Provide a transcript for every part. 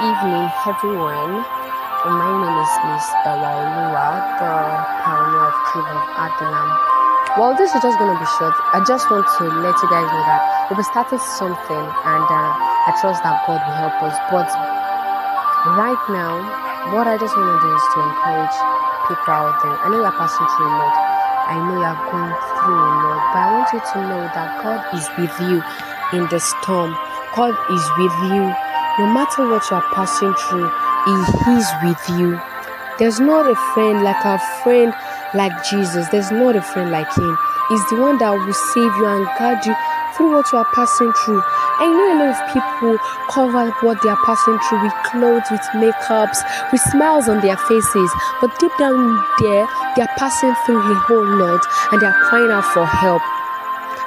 evening, everyone. My name is Miss Elaoluwa, the pioneer of Cave of Adullam. Well, this is just going to be short. I just want to let you guys know that we'll be starting something, and uh, I trust that God will help us. But right now, what I just want to do is to encourage people out there. I know you're passing through a lot. I know you're going through a lot, but I want you to know that God is with you in the storm. God is with you no matter what you are passing through, He is with you. There's not a friend like a friend like Jesus. There's not a friend like Him. He's the one that will save you and guide you through what you are passing through. I know a lot of people cover up what they are passing through with clothes, with makeups, with smiles on their faces, but deep down there, they are passing through a whole lot and they are crying out for help.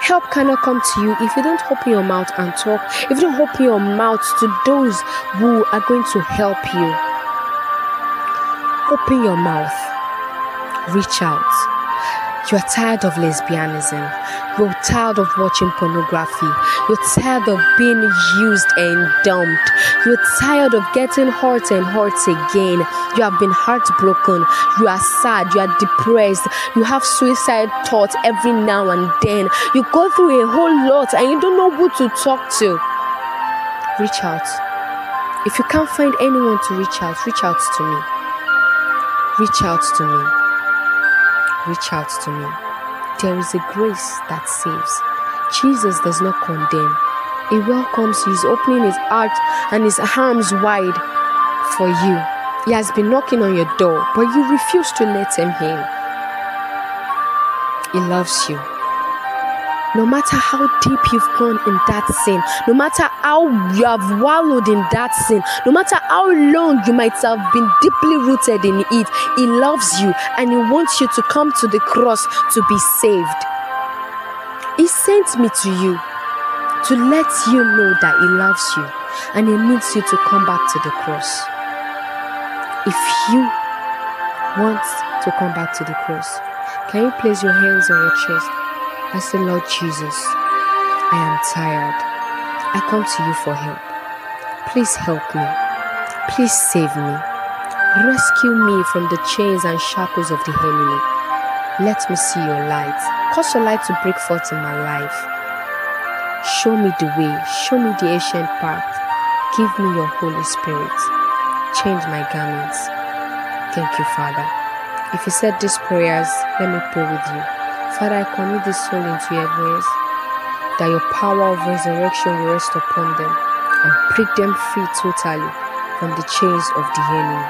Help cannot come to you if you don't open your mouth and talk, if you don't open your mouth to those who are going to help you. Open your mouth, reach out. You're tired of lesbianism. You're tired of watching pornography. You're tired of being used and dumped. You're tired of getting hurt and hurt again. You have been heartbroken. You are sad. You are depressed. You have suicide thoughts every now and then. You go through a whole lot and you don't know who to talk to. Reach out. If you can't find anyone to reach out, reach out to me. Reach out to me reach out to me. There is a grace that saves. Jesus does not condemn. He welcomes you. He's opening his heart and his arms wide for you. He has been knocking on your door, but you refuse to let him in. He loves you no matter how deep you've gone in that sin, no matter how you have wallowed in that sin, no matter how long you might have been deeply rooted in it, He loves you and He wants you to come to the cross to be saved. He sent me to you to let you know that He loves you and He needs you to come back to the cross. If you want to come back to the cross, can you place your hands on your chest? I say, Lord Jesus, I am tired. I come to you for help. Please help me. Please save me. Rescue me from the chains and shackles of the enemy. Let me see your light. Cause your light to break forth in my life. Show me the way. Show me the ancient path. Give me your Holy Spirit. Change my garments. Thank you, Father. If you said these prayers, let me pray with you. Father, I commit this soul into your hands, that your power of resurrection will rest upon them and break them free totally from the chains of the enemy.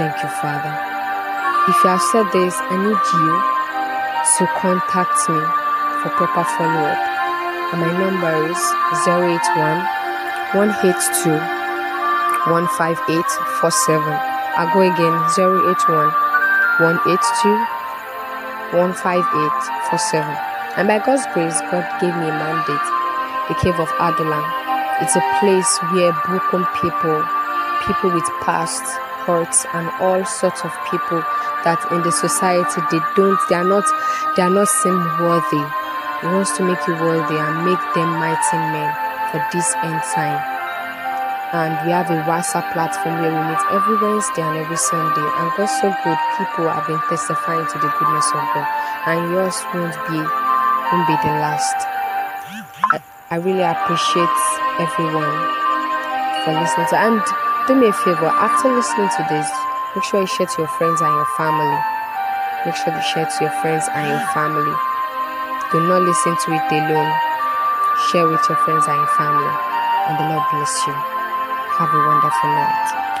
Thank you, Father. If you have said this, I need you to contact me for proper follow up. And my number is 081 182 158 47. I'll go again 081 182 15847. And by God's grace, God gave me a mandate, the Cave of Adullam. It's a place where broken people, people with past hurts, and all sorts of people that in the society they don't, they are not, they are not seen worthy. He wants to make you worthy and make them mighty men for this end time and we have a WhatsApp platform where we meet every Wednesday and every Sunday. And God's so good, people have been testifying to the goodness of God, and yours won't be won't be the last. I, I really appreciate everyone for listening to and do me a favor after listening to this, make sure you share to your friends and your family. Make sure you share to your friends and your family. Do not listen to it alone. Share with your friends and your family, and the Lord bless you. Have a wonderful night.